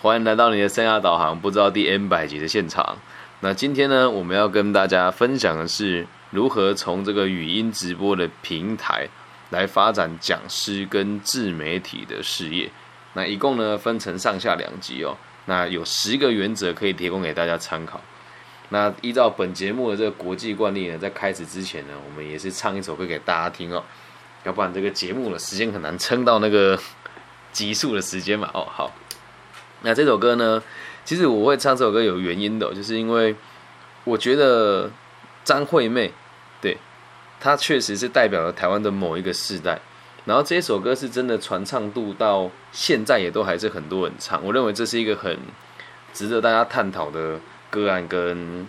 欢迎来到你的生涯导航，不知道第 N 百集的现场。那今天呢，我们要跟大家分享的是如何从这个语音直播的平台来发展讲师跟自媒体的事业。那一共呢分成上下两集哦。那有十个原则可以提供给大家参考。那依照本节目的这个国际惯例呢，在开始之前呢，我们也是唱一首歌给大家听哦，要不然这个节目的时间很难撑到那个 集数的时间嘛。哦，好，那这首歌呢，其实我会唱这首歌有原因的，就是因为我觉得张惠妹，对她确实是代表了台湾的某一个世代，然后这首歌是真的传唱度到现在也都还是很多人唱，我认为这是一个很值得大家探讨的。个案跟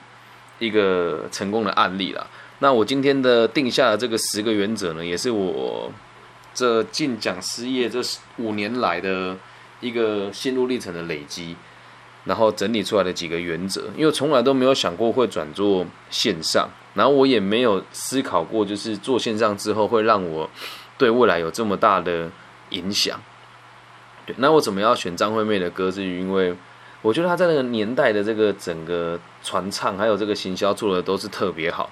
一个成功的案例啦。那我今天的定下的这个十个原则呢，也是我这进讲师业这五年来的一个心路历程的累积，然后整理出来的几个原则。因为从来都没有想过会转做线上，然后我也没有思考过，就是做线上之后会让我对未来有这么大的影响。对，那我怎么要选张惠妹的歌？是因为。我觉得她在那个年代的这个整个传唱，还有这个行销做的都是特别好，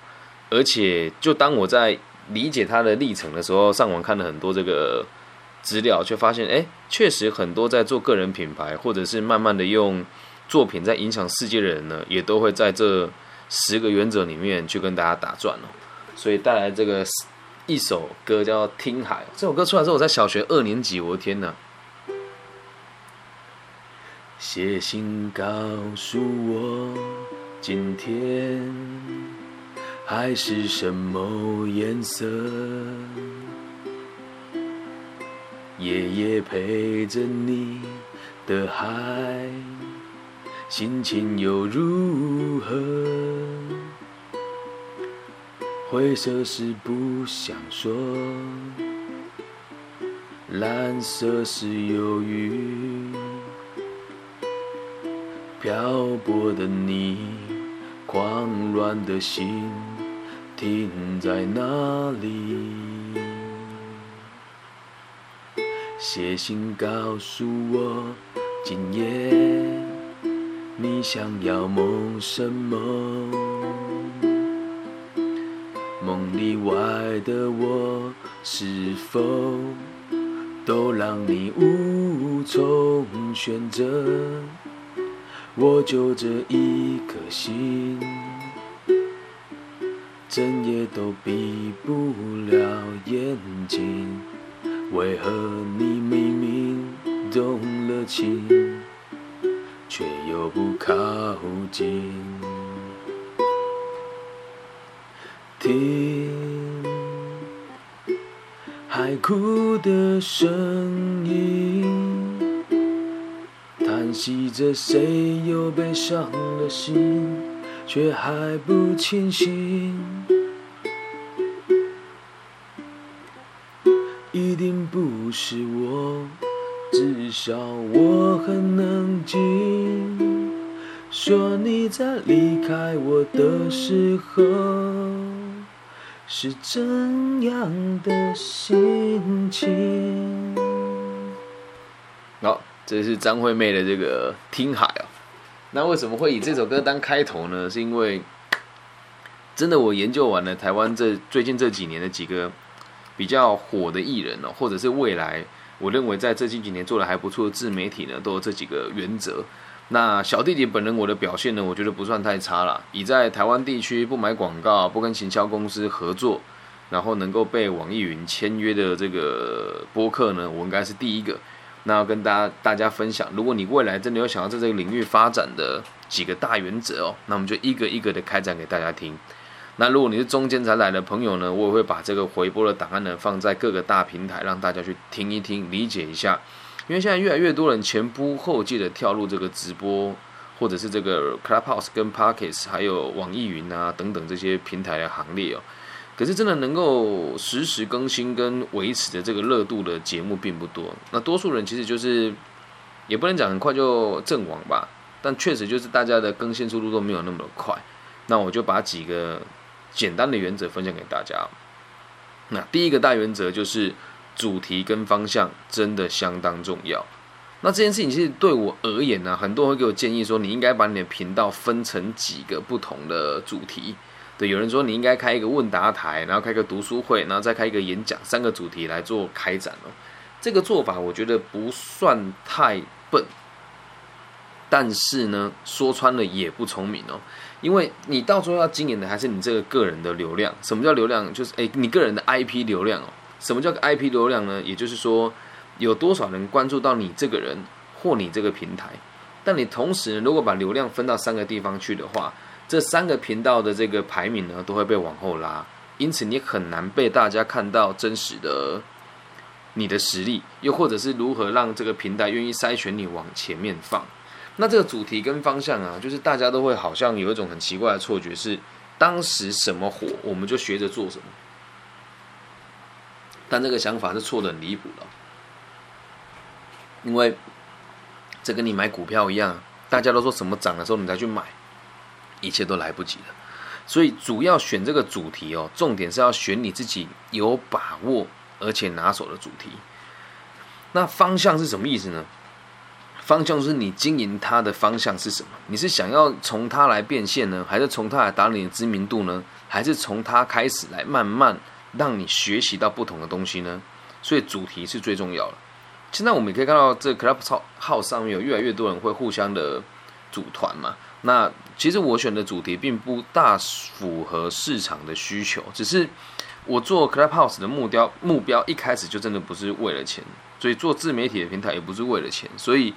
而且就当我在理解他的历程的时候，上网看了很多这个资料，却发现，哎，确实很多在做个人品牌，或者是慢慢的用作品在影响世界的人呢，也都会在这十个原则里面去跟大家打转哦。所以带来这个一首歌叫《听海》，这首歌出来之后，我在小学二年级，我的天哪！写信告诉我，今天海是什么颜色？夜夜陪着你的海，心情又如何？灰色是不想说，蓝色是忧郁。漂泊的你，狂乱的心停在哪里？写信告诉我，今夜你想要梦什么？梦里外的我，是否都让你无从选择？我就这一颗心，整夜都闭不了眼睛。为何你明明动了情，却又不靠近？听海哭的声音。叹息着，谁又被伤了心，却还不清醒。一定不是我，至少我很冷静。说你在离开我的时候，是怎样的心情？好。这是张惠妹的这个《听海》哦，那为什么会以这首歌当开头呢？是因为真的，我研究完了台湾这最近这几年的几个比较火的艺人哦，或者是未来我认为在这近几年做的还不错的自媒体呢，都有这几个原则。那小弟弟本人我的表现呢，我觉得不算太差了，已在台湾地区不买广告、不跟行销公司合作，然后能够被网易云签约的这个播客呢，我应该是第一个。那要跟大家大家分享，如果你未来真的有想要在这个领域发展的几个大原则哦，那我们就一个一个的开展给大家听。那如果你是中间才来的朋友呢，我也会把这个回播的档案呢放在各个大平台，让大家去听一听，理解一下。因为现在越来越多人前仆后继的跳入这个直播，或者是这个 Clubhouse 跟 Pockets，还有网易云啊等等这些平台的行列哦。可是真的能够实时更新跟维持的这个热度的节目并不多，那多数人其实就是也不能讲很快就阵亡吧，但确实就是大家的更新速度都没有那么快。那我就把几个简单的原则分享给大家。那第一个大原则就是主题跟方向真的相当重要。那这件事情其实对我而言呢，很多人会给我建议说，你应该把你的频道分成几个不同的主题。对，有人说你应该开一个问答台，然后开个读书会，然后再开一个演讲，三个主题来做开展哦。这个做法我觉得不算太笨，但是呢，说穿了也不聪明哦。因为你到时候要经营的还是你这个个人的流量。什么叫流量？就是诶，你个人的 IP 流量哦。什么叫 IP 流量呢？也就是说，有多少人关注到你这个人或你这个平台。但你同时如果把流量分到三个地方去的话，这三个频道的这个排名呢，都会被往后拉，因此你很难被大家看到真实的你的实力，又或者是如何让这个平台愿意筛选你往前面放。那这个主题跟方向啊，就是大家都会好像有一种很奇怪的错觉，是当时什么火，我们就学着做什么。但这个想法是错的很离谱的，因为这跟你买股票一样，大家都说什么涨的时候你才去买。一切都来不及了，所以主要选这个主题哦，重点是要选你自己有把握而且拿手的主题。那方向是什么意思呢？方向是你经营它的方向是什么？你是想要从它来变现呢，还是从它来打你的知名度呢？还是从它开始来慢慢让你学习到不同的东西呢？所以主题是最重要的。现在我们也可以看到，这 Club 号号上面有越来越多人会互相的组团嘛。那其实我选的主题并不大符合市场的需求，只是我做 Clubhouse 的目标目标一开始就真的不是为了钱，所以做自媒体的平台也不是为了钱，所以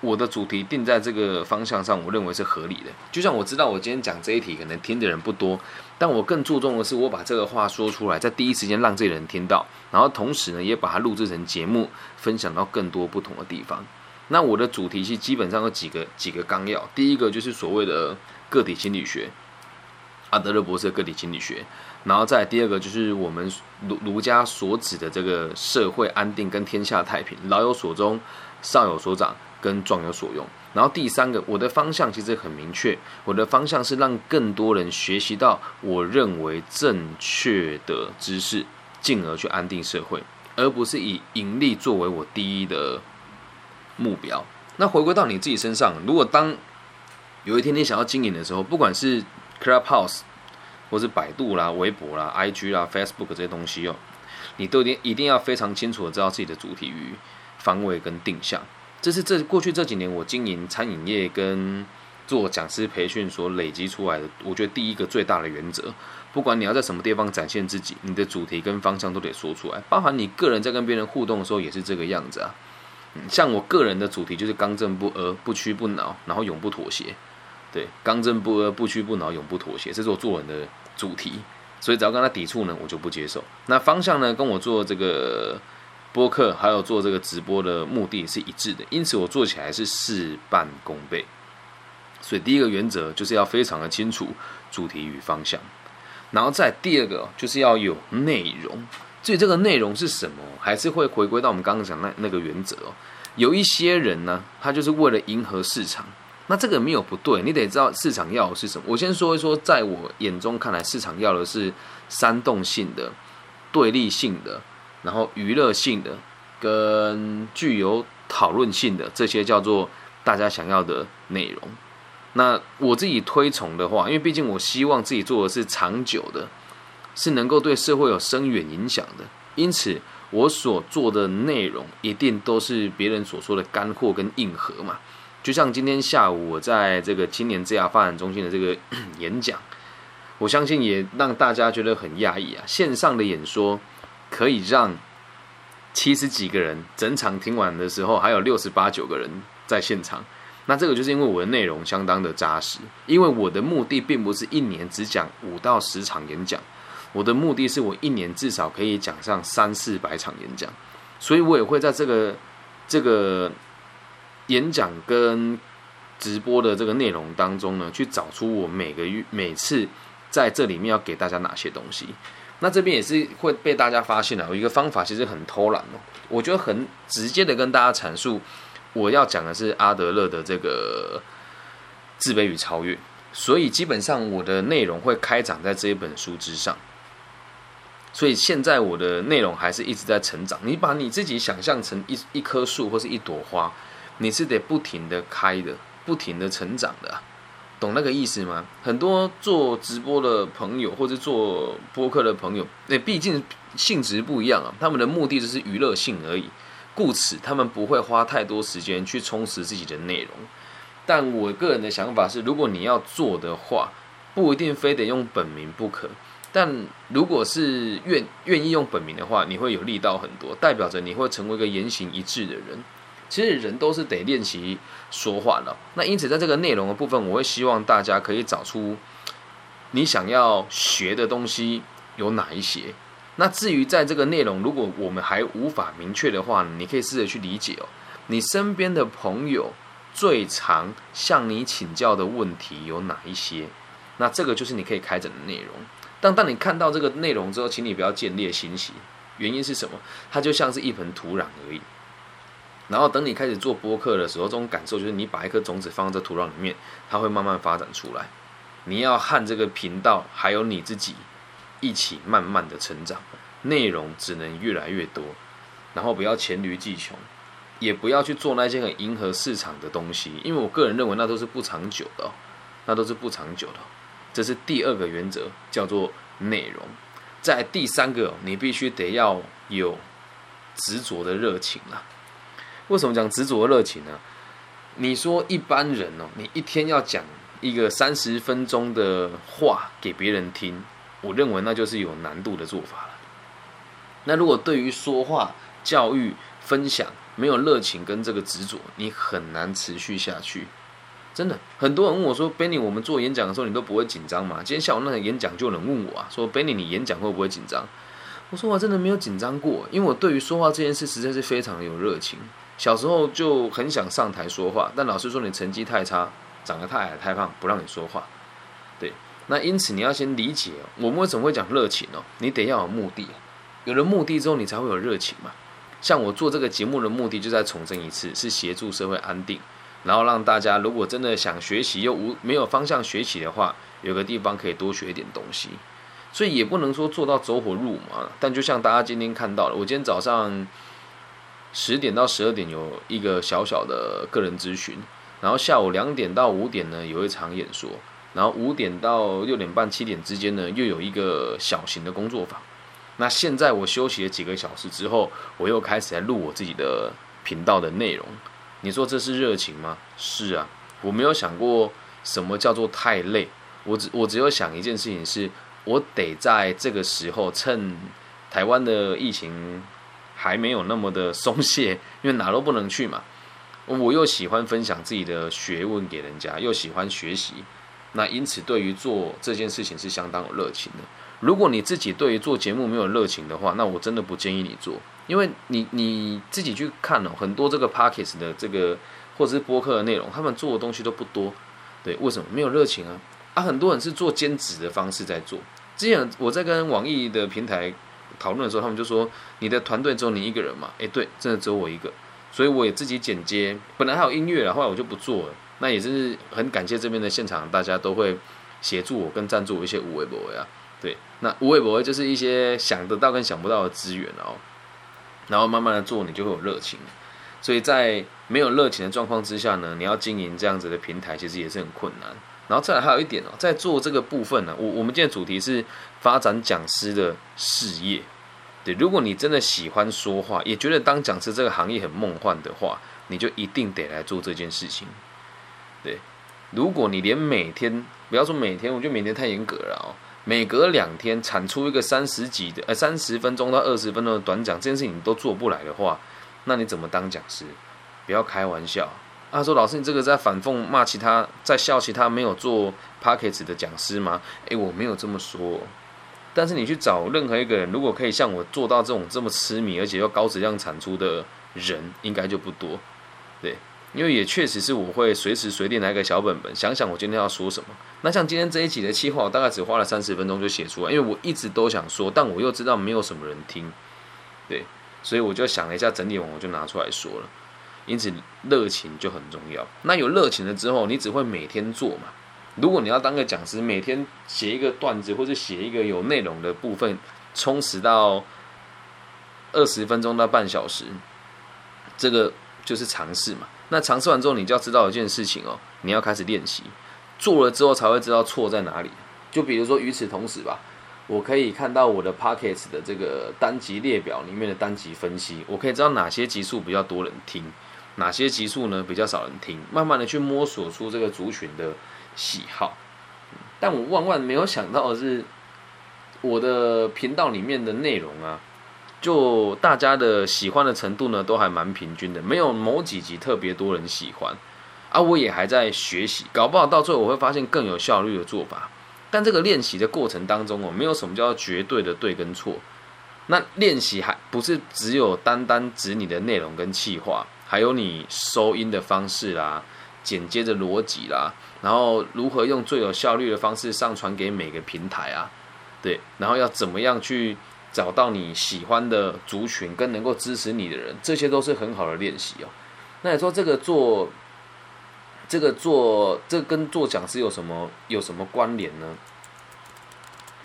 我的主题定在这个方向上，我认为是合理的。就像我知道我今天讲这一题可能听的人不多，但我更注重的是我把这个话说出来，在第一时间让这些人听到，然后同时呢也把它录制成节目，分享到更多不同的地方。那我的主题是基本上有几个几个纲要，第一个就是所谓的个体心理学，阿德勒博士个体心理学，然后再第二个就是我们儒儒家所指的这个社会安定跟天下太平，老有所终，少有所长，跟壮有所用。然后第三个，我的方向其实很明确，我的方向是让更多人学习到我认为正确的知识，进而去安定社会，而不是以盈利作为我第一的。目标。那回归到你自己身上，如果当有一天你想要经营的时候，不管是 Clubhouse，或是百度啦、微博啦、IG 啦、Facebook 这些东西哦，你都一定一定要非常清楚的知道自己的主题与方位跟定向。这是这过去这几年我经营餐饮业跟做讲师培训所累积出来的，我觉得第一个最大的原则，不管你要在什么地方展现自己，你的主题跟方向都得说出来，包含你个人在跟别人互动的时候也是这个样子啊。像我个人的主题就是刚正不阿、不屈不挠，然后永不妥协。对，刚正不阿、不屈不挠、永不妥协，这是我做人的主题。所以只要跟他抵触呢，我就不接受。那方向呢，跟我做这个播客还有做这个直播的目的是一致的，因此我做起来是事半功倍。所以第一个原则就是要非常的清楚主题与方向，然后再第二个就是要有内容。至于这个内容是什么，还是会回归到我们刚刚讲那那个原则。有一些人呢，他就是为了迎合市场，那这个没有不对，你得知道市场要的是什么。我先说一说，在我眼中看来，市场要的是煽动性的、对立性的，然后娱乐性的，跟具有讨论性的这些叫做大家想要的内容。那我自己推崇的话，因为毕竟我希望自己做的是长久的。是能够对社会有深远影响的，因此我所做的内容一定都是别人所说的干货跟硬核嘛。就像今天下午我在这个青年之牙发展中心的这个 演讲，我相信也让大家觉得很讶异啊。线上的演说可以让七十几个人整场听完的时候，还有六十八九个人在现场，那这个就是因为我的内容相当的扎实，因为我的目的并不是一年只讲五到十场演讲。我的目的是我一年至少可以讲上三四百场演讲，所以我也会在这个这个演讲跟直播的这个内容当中呢，去找出我每个月每次在这里面要给大家哪些东西。那这边也是会被大家发现的，有一个方法其实很偷懒哦，我觉得很直接的跟大家阐述，我要讲的是阿德勒的这个自卑与超越，所以基本上我的内容会开展在这一本书之上。所以现在我的内容还是一直在成长。你把你自己想象成一一棵树或是一朵花，你是得不停的开的，不停的成长的，懂那个意思吗？很多做直播的朋友或者做播客的朋友，那毕竟性质不一样啊，他们的目的只是娱乐性而已，故此他们不会花太多时间去充实自己的内容。但我个人的想法是，如果你要做的话，不一定非得用本名不可。但如果是愿愿意用本名的话，你会有力道很多，代表着你会成为一个言行一致的人。其实人都是得练习说话的。那因此，在这个内容的部分，我会希望大家可以找出你想要学的东西有哪一些。那至于在这个内容，如果我们还无法明确的话，你可以试着去理解哦，你身边的朋友最常向你请教的问题有哪一些？那这个就是你可以开展的内容。但当你看到这个内容之后，请你不要见猎心喜。原因是什么？它就像是一盆土壤而已。然后等你开始做播客的时候，这种感受就是你把一颗种子放在土壤里面，它会慢慢发展出来。你要和这个频道还有你自己一起慢慢的成长，内容只能越来越多。然后不要黔驴技穷，也不要去做那些很迎合市场的东西，因为我个人认为那都是不长久的，那都是不长久的。这是第二个原则，叫做内容。在第三个，你必须得要有执着的热情了。为什么讲执着热情呢？你说一般人哦，你一天要讲一个三十分钟的话给别人听，我认为那就是有难度的做法了。那如果对于说话、教育、分享没有热情跟这个执着，你很难持续下去。真的，很多人问我说：“Benny，我们做演讲的时候，你都不会紧张吗？”今天下午那个演讲就有人问我啊，说：“Benny，你演讲会不会紧张？”我说：“我真的没有紧张过，因为我对于说话这件事实在是非常有热情。小时候就很想上台说话，但老师说你成绩太差，长得太矮太胖，不让你说话。对，那因此你要先理解我们为什么会讲热情哦，你得要有目的，有了目的之后，你才会有热情嘛。像我做这个节目的目的，就再重申一次，是协助社会安定。”然后让大家，如果真的想学习又无没有方向学习的话，有个地方可以多学一点东西。所以也不能说做到走火入魔，但就像大家今天看到了，我今天早上十点到十二点有一个小小的个人咨询，然后下午两点到五点呢有一场演说，然后五点到六点半七点之间呢又有一个小型的工作坊。那现在我休息了几个小时之后，我又开始在录我自己的频道的内容。你说这是热情吗？是啊，我没有想过什么叫做太累。我只我只有想一件事情，是我得在这个时候趁台湾的疫情还没有那么的松懈，因为哪都不能去嘛。我又喜欢分享自己的学问给人家，又喜欢学习，那因此对于做这件事情是相当有热情的。如果你自己对于做节目没有热情的话，那我真的不建议你做。因为你你自己去看哦，很多这个 pockets 的这个或者是播客的内容，他们做的东西都不多，对，为什么没有热情啊？啊，很多人是做兼职的方式在做。之前我在跟网易的平台讨论的时候，他们就说你的团队只有你一个人嘛？诶，对，真的只有我一个，所以我也自己剪接，本来还有音乐了，后来我就不做了。那也是很感谢这边的现场，大家都会协助我跟赞助我一些无微博啊，对，那无微博就是一些想得到跟想不到的资源哦。然后慢慢的做，你就会有热情。所以在没有热情的状况之下呢，你要经营这样子的平台，其实也是很困难。然后再来还有一点哦，在做这个部分呢，我我们今天主题是发展讲师的事业。对，如果你真的喜欢说话，也觉得当讲师这个行业很梦幻的话，你就一定得来做这件事情。对，如果你连每天不要说每天，我觉得每天太严格了哦。每隔两天产出一个三十几的呃三十分钟到二十分钟的短讲，这件事情你都做不来的话，那你怎么当讲师？不要开玩笑。他说：“老师，你这个在反讽骂其他，在笑其他没有做 p a c k e t 的讲师吗？”诶，我没有这么说。但是你去找任何一个人，如果可以像我做到这种这么痴迷而且又高质量产出的人，应该就不多。对。因为也确实是我会随时随地拿一个小本本，想想我今天要说什么。那像今天这一集的计划，我大概只花了三十分钟就写出来，因为我一直都想说，但我又知道没有什么人听，对，所以我就想了一下，整理完我就拿出来说了。因此，热情就很重要。那有热情了之后，你只会每天做嘛？如果你要当个讲师，每天写一个段子或者写一个有内容的部分，充实到二十分钟到半小时，这个就是尝试嘛。那尝试完之后，你就要知道一件事情哦，你要开始练习，做了之后才会知道错在哪里。就比如说，与此同时吧，我可以看到我的 Pockets 的这个单集列表里面的单集分析，我可以知道哪些集数比较多人听，哪些集数呢比较少人听，慢慢的去摸索出这个族群的喜好。但我万万没有想到的是，我的频道里面的内容啊。就大家的喜欢的程度呢，都还蛮平均的，没有某几集特别多人喜欢，啊，我也还在学习，搞不好到最后我会发现更有效率的做法。但这个练习的过程当中哦，没有什么叫绝对的对跟错。那练习还不是只有单单指你的内容跟气话，还有你收音的方式啦、剪接的逻辑啦，然后如何用最有效率的方式上传给每个平台啊，对，然后要怎么样去。找到你喜欢的族群跟能够支持你的人，这些都是很好的练习哦。那你说这个做，这个做，这跟做讲师有什么有什么关联呢？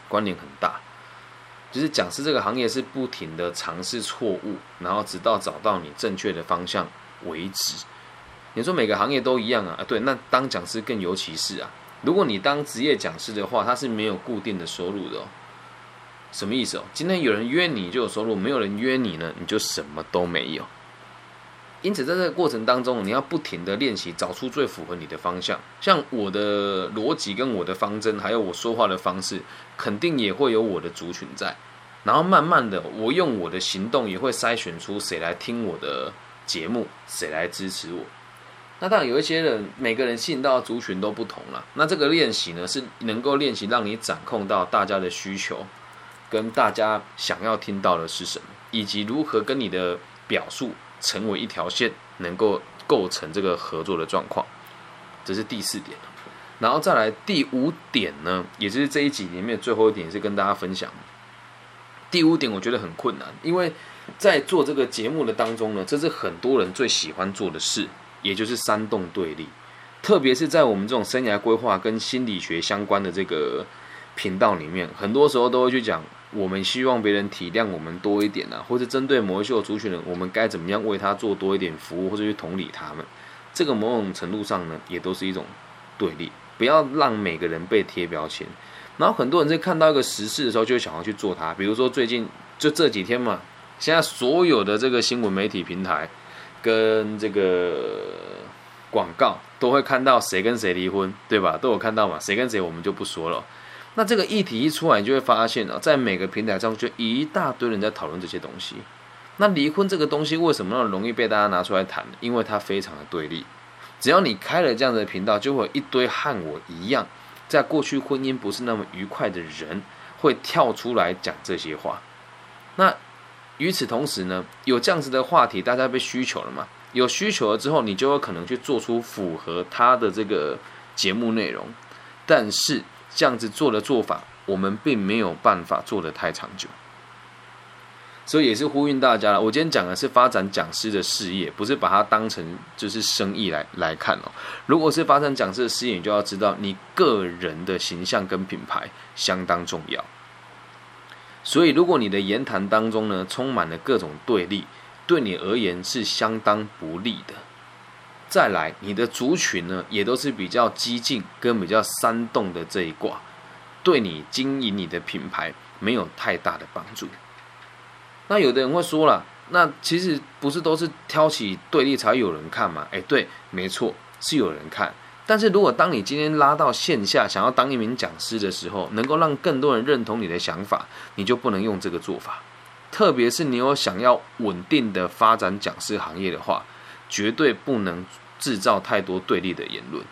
关联很大，就是讲师这个行业是不停的尝试错误，然后直到找到你正确的方向为止。你说每个行业都一样啊？啊，对，那当讲师更尤其是啊。如果你当职业讲师的话，他是没有固定的收入的哦。什么意思哦？今天有人约你就有收入，没有人约你呢，你就什么都没有。因此，在这个过程当中，你要不停的练习，找出最符合你的方向。像我的逻辑跟我的方针，还有我说话的方式，肯定也会有我的族群在。然后慢慢的，我用我的行动也会筛选出谁来听我的节目，谁来支持我。那当然，有一些人，每个人吸引到的族群都不同了。那这个练习呢，是能够练习让你掌控到大家的需求。跟大家想要听到的是什么，以及如何跟你的表述成为一条线，能够构成这个合作的状况，这是第四点。然后再来第五点呢，也就是这一集里面最后一点，是跟大家分享。第五点我觉得很困难，因为在做这个节目的当中呢，这是很多人最喜欢做的事，也就是煽动对立，特别是在我们这种生涯规划跟心理学相关的这个频道里面，很多时候都会去讲。我们希望别人体谅我们多一点啊，或者针对某一些族群人，我们该怎么样为他做多一点服务，或者去同理他们？这个某种程度上呢，也都是一种对立。不要让每个人被贴标签。然后很多人在看到一个时事的时候，就想要去做它。比如说最近就这几天嘛，现在所有的这个新闻媒体平台跟这个广告都会看到谁跟谁离婚，对吧？都有看到嘛？谁跟谁我们就不说了。那这个议题一出来，你就会发现啊，在每个平台上就一大堆人在讨论这些东西。那离婚这个东西为什么那么容易被大家拿出来谈？因为它非常的对立。只要你开了这样的频道，就会有一堆和我一样，在过去婚姻不是那么愉快的人，会跳出来讲这些话。那与此同时呢，有这样子的话题，大家被需求了嘛？有需求了之后，你就有可能去做出符合他的这个节目内容，但是。这样子做的做法，我们并没有办法做得太长久，所以也是呼吁大家了。我今天讲的是发展讲师的事业，不是把它当成就是生意来来看哦。如果是发展讲师的事业，你就要知道你个人的形象跟品牌相当重要。所以，如果你的言谈当中呢，充满了各种对立，对你而言是相当不利的。再来，你的族群呢，也都是比较激进跟比较煽动的这一卦，对你经营你的品牌没有太大的帮助。那有的人会说了，那其实不是都是挑起对立才有人看吗？哎，对，没错，是有人看。但是如果当你今天拉到线下，想要当一名讲师的时候，能够让更多人认同你的想法，你就不能用这个做法。特别是你有想要稳定的发展讲师行业的话。绝对不能制造太多对立的言论，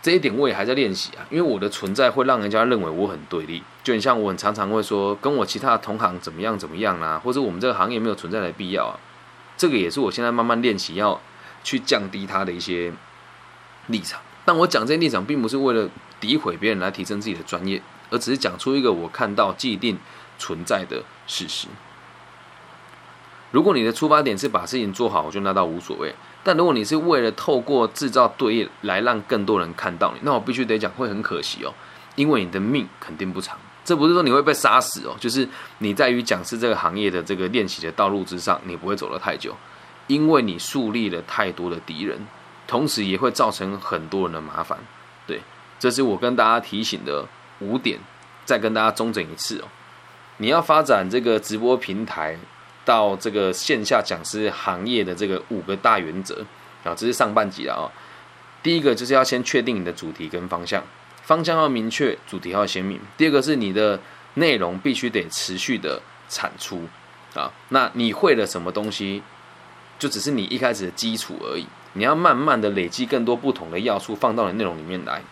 这一点我也还在练习啊。因为我的存在会让人家认为我很对立，就很像我很常常会说跟我其他的同行怎么样怎么样啊，或者我们这个行业没有存在的必要啊。这个也是我现在慢慢练习要去降低他的一些立场。但我讲这些立场，并不是为了诋毁别人来提升自己的专业，而只是讲出一个我看到既定存在的事实。如果你的出发点是把事情做好，我就那倒无所谓。但如果你是为了透过制造对立来让更多人看到你，那我必须得讲会很可惜哦，因为你的命肯定不长。这不是说你会被杀死哦，就是你在于讲师这个行业的这个练习的道路之上，你不会走得太久，因为你树立了太多的敌人，同时也会造成很多人的麻烦。对，这是我跟大家提醒的五点，再跟大家中整一次哦。你要发展这个直播平台到这个线下讲师行业的这个五个大原则啊，这是上半集了啊。第一个就是要先确定你的主题跟方向，方向要明确，主题要鲜明。第二个是你的内容必须得持续的产出啊。那你会了什么东西，就只是你一开始的基础而已。你要慢慢的累积更多不同的要素放到你内容里面来，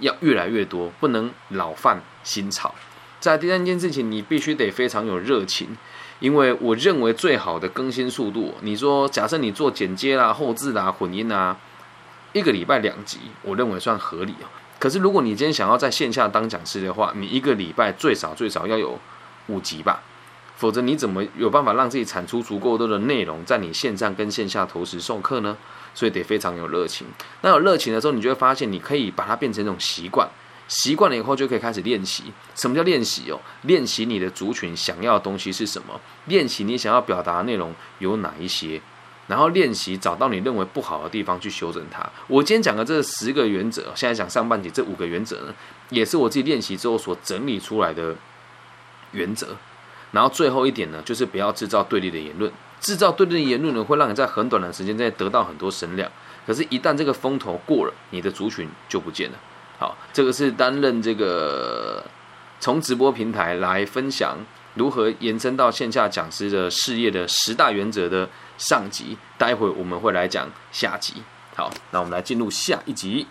要越来越多，不能老犯新潮。在第三件事情，你必须得非常有热情，因为我认为最好的更新速度，你说假设你做剪接啦、后置啦、混音啊。一个礼拜两集，我认为算合理啊。可是如果你今天想要在线下当讲师的话，你一个礼拜最少最少要有五集吧，否则你怎么有办法让自己产出足够多的内容，在你线上跟线下同时授课呢？所以得非常有热情。那有热情的时候，你就会发现，你可以把它变成一种习惯，习惯了以后就可以开始练习。什么叫练习哦？练习你的族群想要的东西是什么？练习你想要表达的内容有哪一些？然后练习找到你认为不好的地方去修正它。我今天讲的这十个原则，现在讲上半节这五个原则呢，也是我自己练习之后所整理出来的原则。然后最后一点呢，就是不要制造对立的言论。制造对立的言论呢，会让你在很短的时间内得到很多声量。可是，一旦这个风头过了，你的族群就不见了。好，这个是担任这个从直播平台来分享如何延伸到线下讲师的事业的十大原则的。上集，待会我们会来讲下集。好，那我们来进入下一集。